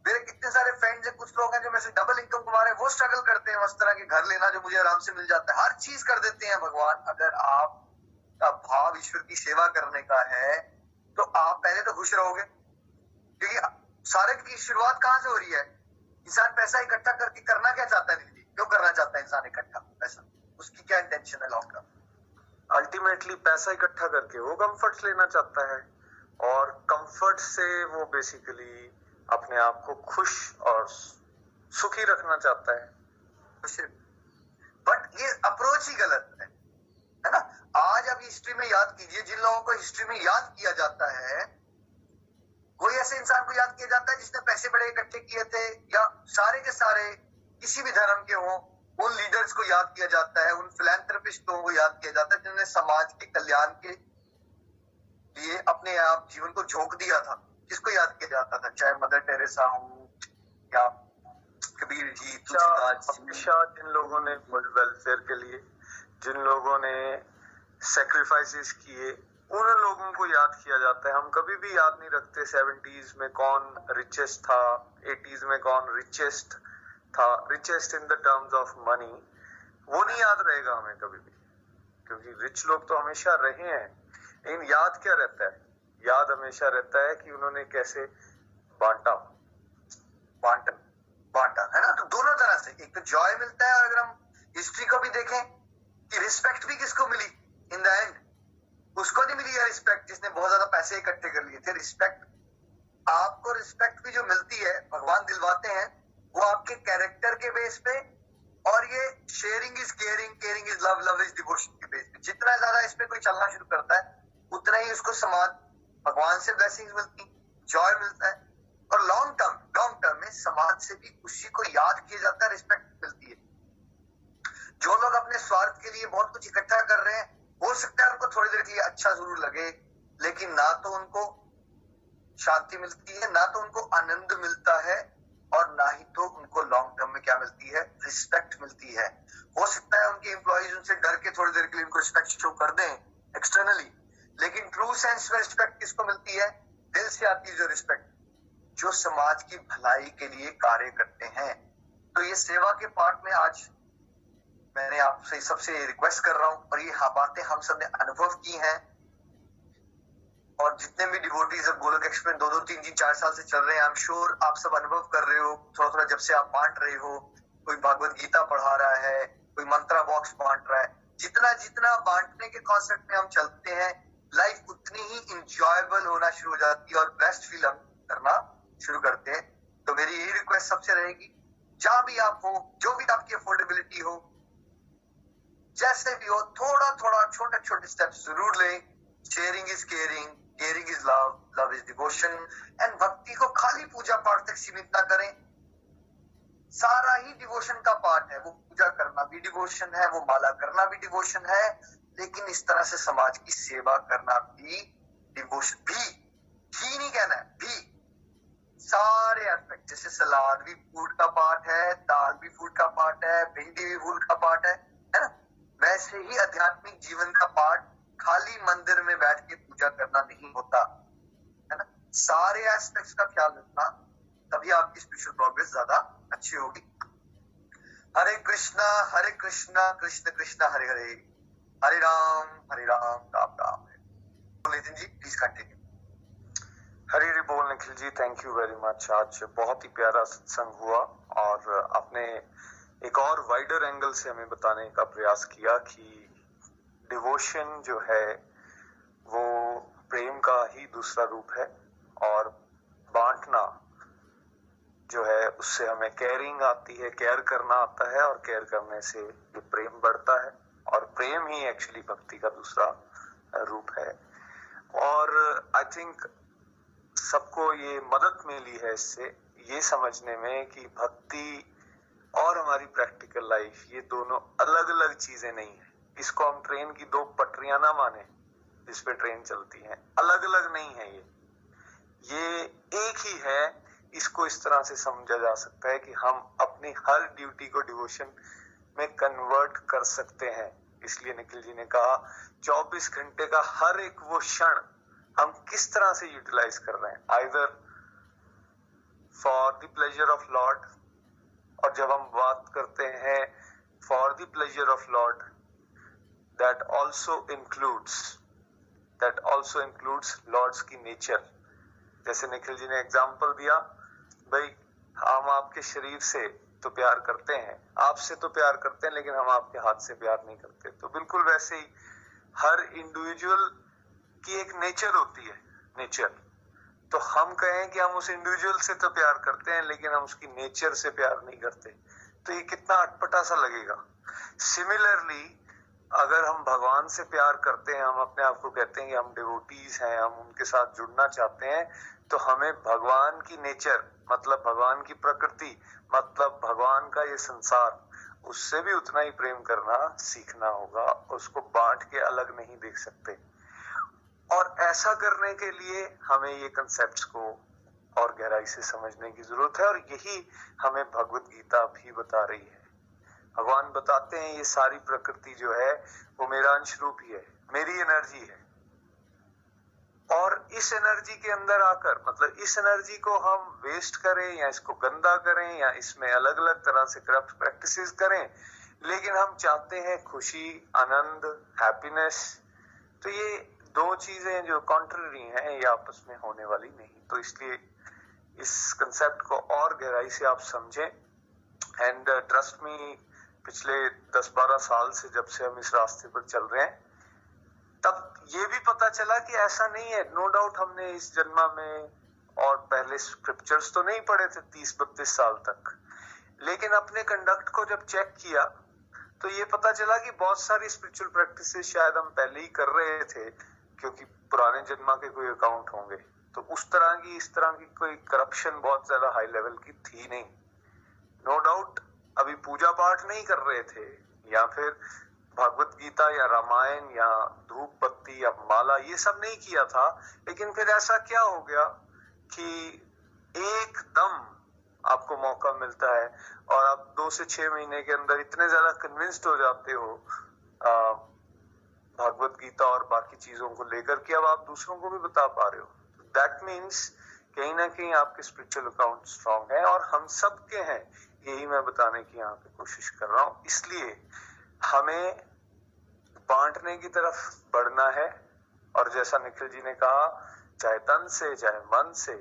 मेरे कितने सारे फ्रेंड्स हैं, कुछ लोग हैं जो मेरे से डबल इनकम कमा रहे हैं, वो स्ट्रगल करते हैं उस तरह के घर लेना जो मुझे आराम से मिल जाता है। हर चीज़ कर देते हैं भगवान। अगर आप का भाव ईश्वर की सेवा करने का है तो आप पहले तो खुश रहोगे। क्योंकि सारे की शुरुआत कहाँ से हो रही है? इंसान पैसा इकट्ठा करके करना क्या चाहता है? क्यों करना चाहता है इंसान इकट्ठा? पैसा। उसकी क्या इंटेंशन है लॉन्ग टर्म अल्टीमेटली पैसा इकट्ठा करके वो कंफर्ट लेना चाहता है और कंफर्ट से वो बेसिकली अपने आप को खुश और सुखी रखना चाहता है। बट ये अप्रोच ही गलत है है ना? आज आप हिस्ट्री में याद कीजिए, जिन लोगों को हिस्ट्री में याद किया जाता है, कोई ऐसे इंसान को याद किया जाता है जिसने पैसे बड़े इकट्ठे किए थे या सारे के सारे किसी भी धर्म के हों उन लीडर्स को याद किया जाता है उन फिलेंथ्रपिस्टों को याद किया जाता है जिन्होंने समाज के कल्याण के लिए अपने आप जीवन को झोंक दिया था। जिसको याद किया जाता था? चाहे मदर टेरेसा हो या कबीर जी हमेशा जिन लोगों ने वर्ल्ड वेलफेयर के लिए जिन लोगों ने सेक्रीफाइसेस किए उन लोगों को याद किया जाता है। हम कभी भी याद नहीं रखते सेवेंटीज में कौन रिचेस्ट था एटीज में कौन रिचेस्ट था richest in the terms of money वो नहीं याद रहेगा हमें कभी भी। क्योंकि रिच लोग तो हमेशा रहे हैं। लेकिन याद क्या रहता है? याद हमेशा रहता है कि उन्होंने कैसे बांटा। बांटा बांटा, है ना? तो दोनों तरह से। एक तो जॉय मिलता है और अगर हम हिस्ट्री को भी देखें, कि रिस्पेक्ट भी किसको मिली? इन द एंड उसको नहीं मिली है रिस्पेक्ट जिसने बहुत ज़्यादा पैसे इकट्ठे कर लिए थे। रिस्पेक्ट आपको रिस्पेक्ट भी जो मिलती है, भगवान दिलवाते हैं वो आपके कैरेक्टर के बेस पे और ये sharing is caring caring is love love is devotion के बेस पे। जितना ज़्यादा इस पे कोई चलना शुरू करता है, उतना ही उसको समाज भगवान से ब्लेसिंग मिलती जॉय मिलता है। और लॉन्ग टर्म लॉन्ग टर्म में समाज से भी उसी को याद किया जाता है रिस्पेक्ट मिलती है। जो लोग अपने स्वार्थ के लिए बहुत कुछ इकट्ठा कर रहे हैं, हो सकता है उनको थोड़ी देर के लिए अच्छा ज़रूर लगे, लेकिन ना तो उनको शांति मिलती है, ना तो उनको आनंद मिलता है ना ही तो उनको लॉन्ग टर्म में क्या मिलती है? रिस्पेक्ट मिलती है। हो सकता है उनके एम्प्लॉयज़ उनसे डर के थोड़ी देर के लिए उनको रिस्पेक्ट शो कर दें एक्सटर्नली लेकिन ट्रू सेंस में रिस्पेक्ट किसको मिलती है? दिल से आती है जो रिस्पेक्ट जो समाज की भलाई के लिए कार्य करते हैं। तो ये सेवा के पार्ट में आज मैंने आपसे सबसे रिक्वेस्ट कर रहा हूँ और ये हाँ बातें हम सबने अनुभव की हैं। और जितने भी डिवोटीज गोलक एक्सप्रेस दो दो तीन तीन चार साल से चल रहे हैं आई एम श्योर आप सब अनुभव कर रहे हो। थोड़ा थोड़ा जब से आप बांट रहे हो, कोई भागवत गीता पढ़ा रहा है, कोई मंत्रा बॉक्स बांट रहा है जितना जितना बांटने के कॉन्सेप्ट में हम चलते हैं लाइफ उतनी ही इंजॉयबल होना शुरू हो जाती है और बेस्ट फील हम करना शुरू करते हैं। तो मेरी यही रिक्वेस्ट सबसे रहेगी, जहाँ भी आप हो, जो भी आपकी अफोर्डेबिलिटी हो, जैसे भी हो थोड़ा थोड़ा छोटे छोटे स्टेप ज़रूर लें sharing is caring caring is love love is devotion and भक्ति को खाली पूजा पाठ तक सीमित ना करें सारा ही डिवोशन का पार्ट है, वो पूजा करना भी डिवोशन है, वो माला करना भी डिवोशन है, लेकिन इस तरह से समाज की सेवा करना भी डिवोशन भी ही नहीं कहना है, भी। सारे एस्पेक्ट जैसे सलाद भी फ़ूड का पार्ट है, दाल भी फ़ूड का पार्ट है, भिंडी भी फ़ूड का पार्ट है है ना? वैसे ही आध्यात्मिक जीवन का पार्ट खाली मंदिर में बैठ के पूजा करना नहीं होता, है ना? सारे एस्पेक्ट्स का ख्याल रखना, तभी आपकी स्पिरिचुअल प्रोग्रेस ज़्यादा अच्छी होगी। हरे कृष्णा हरे कृष्णा, कृष्ण कृष्णा, हरे हरे। हरे राम हरे राम राम राम। नितिन जी प्लीज़ कंटिन्यू हरी हरी बोल Nikhil ji thank you very much आज बहुत ही प्यारा सत्संग हुआ और आपने एक और वाइडर एंगल से हमें बताने का प्रयास किया कि डिवोशन जो है, वो प्रेम का ही दूसरा रूप है और बांटना जो है, उससे हमें केयरिंग आती है केयर करना आता है और केयर करने से ये प्रेम बढ़ता है और प्रेम ही एक्चुअली भक्ति का दूसरा रूप है। और आई थिंक सबको ये मदद मिली है इससे ये समझने में कि भक्ति और हमारी प्रैक्टिकल लाइफ ये दोनों अलग अलग चीज़ें नहीं है। इसको हम ट्रेन की दो पटरियाँ ना माने जिस पे ट्रेन चलती है। अलग अलग नहीं है ये। ये एक ही है, इसको इस तरह से समझा जा सकता है कि हम अपनी हर ड्यूटी को डिवोशन में कन्वर्ट कर सकते हैं। इसलिए निखिल जी ने कहा 24 घंटे का हर एक वो क्षण हम किस तरह से यूटिलाइज कर रहे हैं? Either for the pleasure of lord और जब हम बात करते हैं for the pleasure of lord that also includes that also includes lord's की नेचर जैसे निखिल जी ने एग्ज़ाम्पल दिया, भाई, हम आपके शरीर से तो प्यार करते हैं, आपसे तो प्यार करते हैं, लेकिन हम आपके हाथ से प्यार नहीं करते। तो बिल्कुल वैसे ही हर इंडिविजुअल की एक नेचर होती है नेचर तो हम कहें कि हम उस इंडिविजुअल से तो प्यार करते हैं, लेकिन हम उसकी नेचर से प्यार नहीं करते। तो ये कितना अटपटा सा लगेगा। सिमिलरली अगर हम भगवान से प्यार करते हैं, हम अपने आप को कहते हैं कि हम डिवोटीज हैं, हम उनके साथ जुड़ना चाहते हैं तो हमें भगवान की नेचर मतलब भगवान की प्रकृति मतलब भगवान का ये संसार, उससे भी उतना ही प्रेम करना सीखना होगा, उसको बांट के अलग नहीं देख सकते। और ऐसा करने के लिए हमें ये कंसेप्ट को और गहराई से समझने की ज़रूरत है, और यही हमें भगवत गीता भी बता रही है। भगवान बताते हैं, ये सारी प्रकृति जो है, वो मेरा अंश रूप ही है मेरी एनर्जी है। और इस एनर्जी के अंदर आकर मतलब इस एनर्जी को हम वेस्ट करें, या इसको गंदा करें, या इसमें अलग अलग तरह से करप्ट प्रैक्टिसेस करें, लेकिन हम चाहते हैं खुशी, आनंद हैप्पीनेस तो ये दो चीज़ें जो कॉन्ट्ररी हैं, ये आपस में होने वाली नहीं। तो इसलिए इस कंसेप्ट को और गहराई से आप समझें। एंड ट्रस्ट मी पिछले 10-12 साल से जब से हम इस रास्ते पर चल रहे हैं, तब ये भी पता चला कि ऐसा नहीं है। नो no डाउट हमने इस जन्मा में और पहले स्क्रिप्चर्स तो नहीं पढ़े थे तीस बत्तीस साल तक। लेकिन अपने कंडक्ट को जब चेक किया तो ये पता चला कि बहुत सारी स्पिरिचुअल प्रैक्टिस शायद हम पहले ही कर रहे थे, क्योंकि पुराने जन्मा के कोई अकाउंट होंगे। तो उस तरह की, इस तरह की कोई करप्शन बहुत ज़्यादा हाई लेवल की थी नहीं। नो no डाउट अभी पूजा पाठ नहीं कर रहे थे, या फिर भगवत गीता या रामायण या धूप बत्ती या माला, ये सब नहीं किया था। लेकिन फिर ऐसा क्या हो गया कि एकदम आपको मौका मिलता है और आप दो से छह महीने के अंदर इतने ज़्यादा कन्विंस्ड हो जाते हो भगवत गीता और बाकी चीज़ों को लेकर कि अब आप दूसरों को भी बता पा रहे हो। दैट मीन्स कहीं ना कहीं आपके स्पिरिचुअल अकाउंट स्ट्रांग है और हम सब के हैं। यही मैं बताने की यहाँ पे कोशिश कर रहा हूँ। इसलिए हमें बांटने की तरफ़ बढ़ना है और जैसा निखिल जी ने कहा, चाहे तन से, चाहे मन से,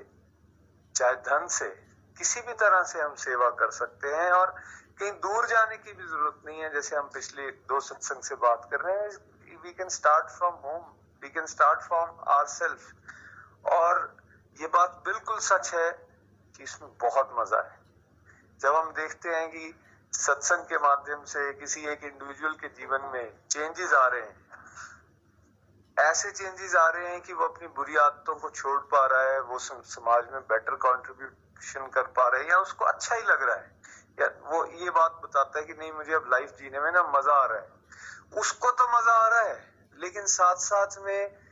चाहे धन से, किसी भी तरह से हम सेवा कर सकते हैं और कहीं दूर जाने की भी ज़रूरत नहीं है। जैसे हम पिछले दो सत्संग से बात कर रहे हैं we can start from home we can start from our self और ये बात बिल्कुल सच है कि इसमें बहुत मज़ा है। जब हम देखते हैं कि सत्संग के माध्यम से किसी एक इंडिविजुअल के जीवन में चेंजेस आ रहे हैं, ऐसे चेंजेस आ रहे हैं कि वो अपनी बुरी आदतों को छोड़ पा रहा है, वो समाज में बेटर कंट्रीब्यूशन कर पा रहा है या उसको अच्छा ही लग रहा है। या वो ये बात बताता है कि नहीं, मुझे अब लाइफ जीने में ना मज़ा आ रहा है। उसको तो मज़ा आ रहा है, लेकिन साथ साथ में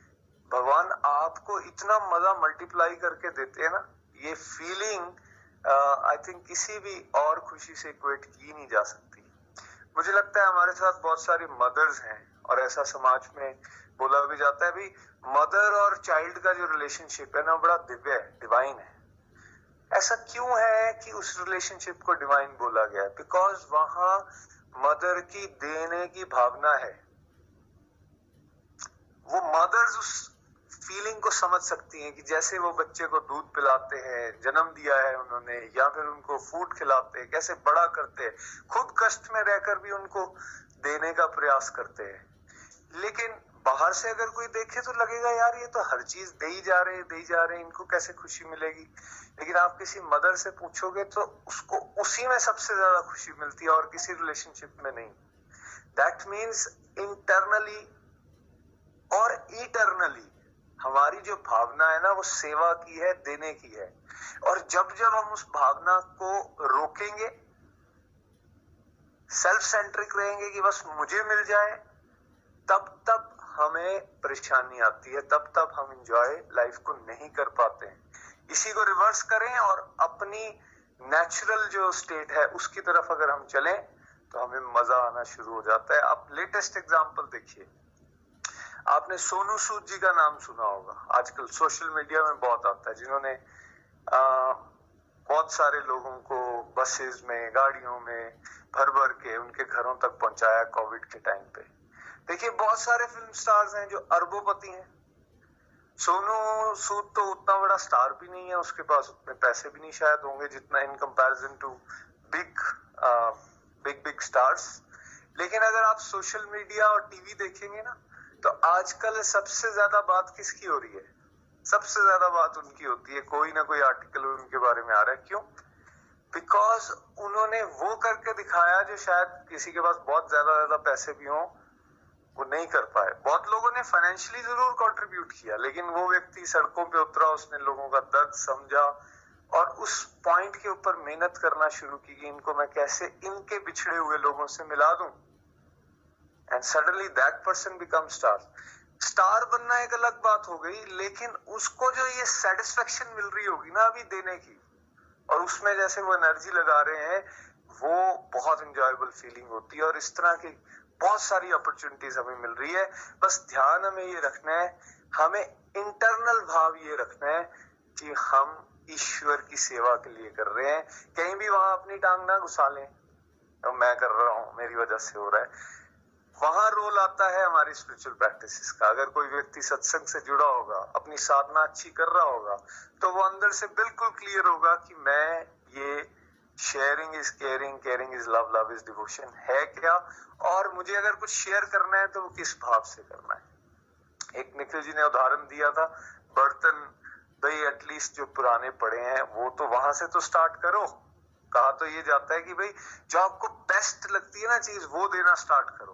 भगवान आपको इतना मज़ा मल्टीप्लाई करके देते हैं ना, ये फीलिंग आई थिंक किसी भी और खुशी से इक्वेट की नहीं जा सकती। मुझे लगता है हमारे साथ बहुत सारी मदर्स हैं और ऐसा समाज में बोला भी जाता है भी मदर और चाइल्ड का जो रिलेशनशिप है ना बड़ा दिव्य है डिवाइन है। ऐसा क्यों है कि उस रिलेशनशिप को डिवाइन बोला गया बिकॉज़ वहाँ मदर की देने की भावना है। वो मदर्स उस फीलिंग को समझ सकती हैं कि जैसे वो बच्चे को दूध पिलाते हैं, जन्म दिया है उन्होंने, या फिर उनको फ़ूड खिलाते हैं, कैसे बड़ा करते हैं, खुद कष्ट में रहकर भी उनको देने का प्रयास करते हैं। लेकिन बाहर से अगर कोई देखे तो लगेगा, यार, ये तो हर चीज़ दे ही जा रहे हैं, दे ही जा रहे हैं, इनको कैसे खुशी मिलेगी? लेकिन आप किसी मदर से पूछोगे तो उसको उसी में सबसे ज़्यादा खुशी मिलती है और किसी रिलेशनशिप में नहीं। दैट मीन्स इंटरनली और इटरनली हमारी जो भावना है ना, वो सेवा की है, देने की है। और जब जब हम उस भावना को रोकेंगे सेल्फ सेंट्रिक रहेंगे कि बस मुझे मिल जाए, तब तब हमें परेशानी आती है, तब तब हम इंजॉय लाइफ को नहीं कर पाते हैं। इसी को रिवर्स करें और अपनी नेचुरल जो स्टेट है, उसकी तरफ़ अगर हम चलें तो हमें मज़ा आना शुरू हो जाता है। आप लेटेस्ट एग्जांपल देखिए। आपने सोनू सूद जी का नाम सुना होगा। आजकल सोशल मीडिया में बहुत आता है, जिन्होंने बहुत सारे लोगों को बसेस में, गाड़ियों में भर भर के उनके घरों तक पहुँचाया कोविड के टाइम पे। देखिए, बहुत सारे फ़िल्म स्टार्स हैं जो अरबोपति हैं। सोनू सूद तो उतना बड़ा स्टार भी नहीं है, उसके पास उतने पैसे भी नहीं शायद होंगे जितना in comparison to big big big stars लेकिन अगर आप सोशल मीडिया और टीवी देखेंगे ना तो आजकल सबसे ज़्यादा बात किसकी हो रही है? सबसे ज़्यादा बात उनकी होती है। कोई ना कोई आर्टिकल उनके बारे में आ रहा है। क्यों? बिकॉज़ उन्होंने वो करके दिखाया जो शायद किसी के पास बहुत ज़्यादा ज़्यादा पैसे भी हों, वो नहीं कर पाए। बहुत लोगों ने फाइनेंशियली ज़रूर कंट्रीब्यूट किया, लेकिन वो व्यक्ति सड़कों पे उतरा, उसने लोगों का दर्द समझा और उस पॉइंट के ऊपर मेहनत करना शुरू की कि इनको मैं कैसे इनके बिछड़े हुए लोगों से मिला दूँ। And suddenly that person become star star बनना एक अलग बात हो गई, लेकिन उसको जो ये सेटिस्फेक्शन मिल रही होगी ना अभी देने की, और उसमें जैसे वो एनर्जी लगा रहे हैं, वो बहुत इंजॉयबल फीलिंग होती है, और इस तरह की बहुत सारी अपॉर्चुनिटीज़ हमें मिल रही है। बस ध्यान हमें ये रखना है, हमें इंटरनल भाव ये रखना है कि हम ईश्वर की सेवा के लिए कर रहे हैं। कहीं भी वहाँ अपनी टांग ना घुसा लें तो मैं कर रहा हूँ, मेरी वजह से हो रहा है। वहाँ रोल आता है हमारी स्पिरिचुअल प्रैक्टिस का। अगर कोई व्यक्ति सत्संग से जुड़ा होगा, अपनी साधना अच्छी कर रहा होगा तो वो अंदर से बिल्कुल क्लियर होगा कि मैं ये sharing is caring caring is love love is devotion है क्या? और मुझे अगर कुछ शेयर करना है तो वो किस भाव से करना है? एक निखिल जी ने उदाहरण दिया था, बर्तन भाई एटलीस्ट जो पुराने पड़े हैं, वो तो वहाँ से तो स्टार्ट करो। कहा तो ये जाता है कि भाई, जो आपको बेस्ट लगती है ना चीज़, वो देना स्टार्ट करो।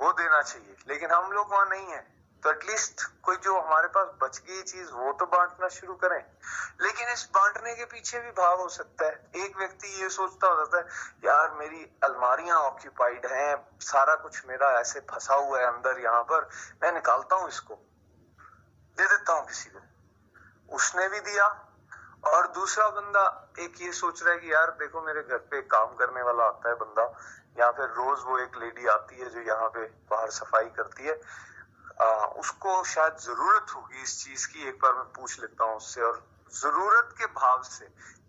वो देना चाहिए। लेकिन हम लोग वहाँ नहीं है। तो एटलीस्ट कोई जो हमारे पास बच गई चीज़, वो तो बांटना शुरू करें। लेकिन इस बांटने के पीछे भी भाव हो सकता है। एक व्यक्ति ये सोचता हो जाता है, यार, मेरी अलमारियाँ ऑक्यूपाइड हैं, सारा कुछ मेरा ऐसे फंसा हुआ है अंदर यहाँ पर। मैं निकालता हूँ इसको। दे देता हूँ किसी को। उसने भी दिया। और दूसरा बंदा एक ये सोच रहा है कि, यार, देखो, मेरे घर पे काम करने वाला आता है बंदा। या फिर रोज वो एक लेडी आती है जो यहाँ पे बाहर सफ़ाई करती है। आ, उसको शायद ज़रूरत होगी इस चीज़ की एक बार मैं पूछ लेता हूँ उससे। और ज़रूरत के भाव से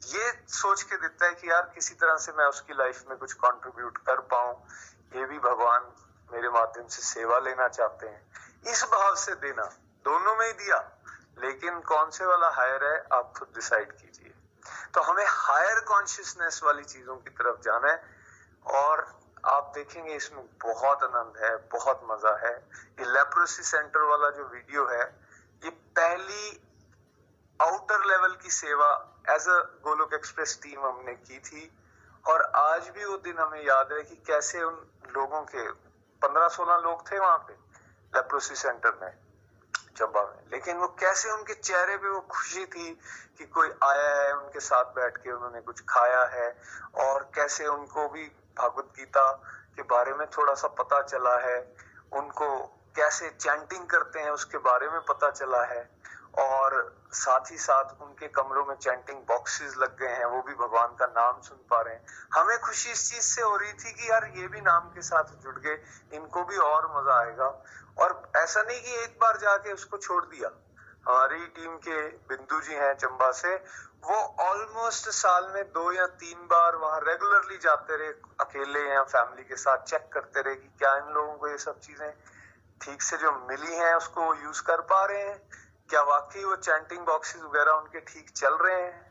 ये सोच के देता है कि यार किसी तरह से मैं उसकी लाइफ में कुछ कंट्रीब्यूट कर पाऊँ। ये भी भगवान मेरे माध्यम से सेवा लेना चाहते हैं। इस भाव से देना दोनों में ही दिया लेकिन कौन से वाला हायर है आप खुद डिसाइड कीजिए। तो हमें हायर कॉन्शियसनेस वाली चीज़ों की तरफ़ जाना है। और आप देखेंगे इसमें बहुत आनंद है, बहुत मज़ा है। ये लेप्रोसी सेंटर वाला जो वीडियो है, ये पहली आउटर लेवल की सेवा as a Golok express team हमने की थी। और आज भी वो दिन हमें याद है कि कैसे उन लोगों के, पंद्रह सोलह लोग थे वहाँ पे लेप्रोसी सेंटर में, चंबा में। लेकिन वो कैसे उनके चेहरे पे वो खुशी थी कि कोई आया है, उनके साथ बैठ के उन्होंने कुछ खाया है और कैसे उनको भी भागवत गीता के बारे में थोड़ा सा पता चला है। उनको कैसे चैंटिंग करते हैं उसके बारे में पता चला है। और साथ ही साथ उनके कमरों में चैंटिंग बॉक्सेस लग गए हैं, वो भी भगवान का नाम सुन पा रहे हैं। हमें खुशी इस चीज़ से हो रही थी कि यार ये भी नाम के साथ जुड़ गए, इनको भी और मज़ा आएगा। और ऐसा नहीं कि एक बार जाके उसको छोड़ दिया। हमारी टीम के बिंदु जी हैं चंबा से। वो ऑलमोस्ट साल में दो या तीन बार वहाँ रेगुलरली जाते रहे, अकेले या फैमिली के साथ चेक करते रहे कि क्या इन लोगों को ये सब चीज़ें ठीक से जो मिली हैं उसको यूज़ कर पा रहे हैं, क्या वाकई वो चैंटिंग बॉक्सेस वगैरह उनके ठीक चल रहे हैं।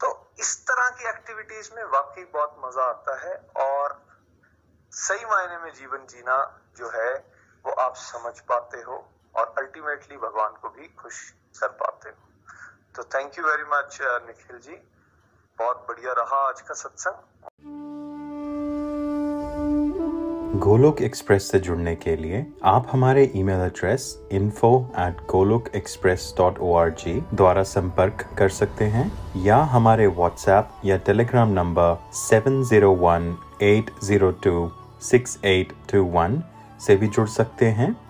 तो इस तरह की एक्टिविटीज़ में वाकई बहुत मज़ा आता है और सही मायने में जीवन जीना जो है, वो आप समझ पाते हो। और अल्टीमेटली भगवान को भी खुश कर पाते हो। तो thank you very much Nikhil ji. बहुत बढ़िया रहा आज का सत्संग। गोलोक एक्सप्रेस से जुड़ने के लिए आप हमारे email address info at golokexpress.org द्वारा संपर्क कर सकते हैं, या हमारे व्हाट्सएप या टेलीग्राम नंबर 7018026821 से भी जुड़ सकते हैं।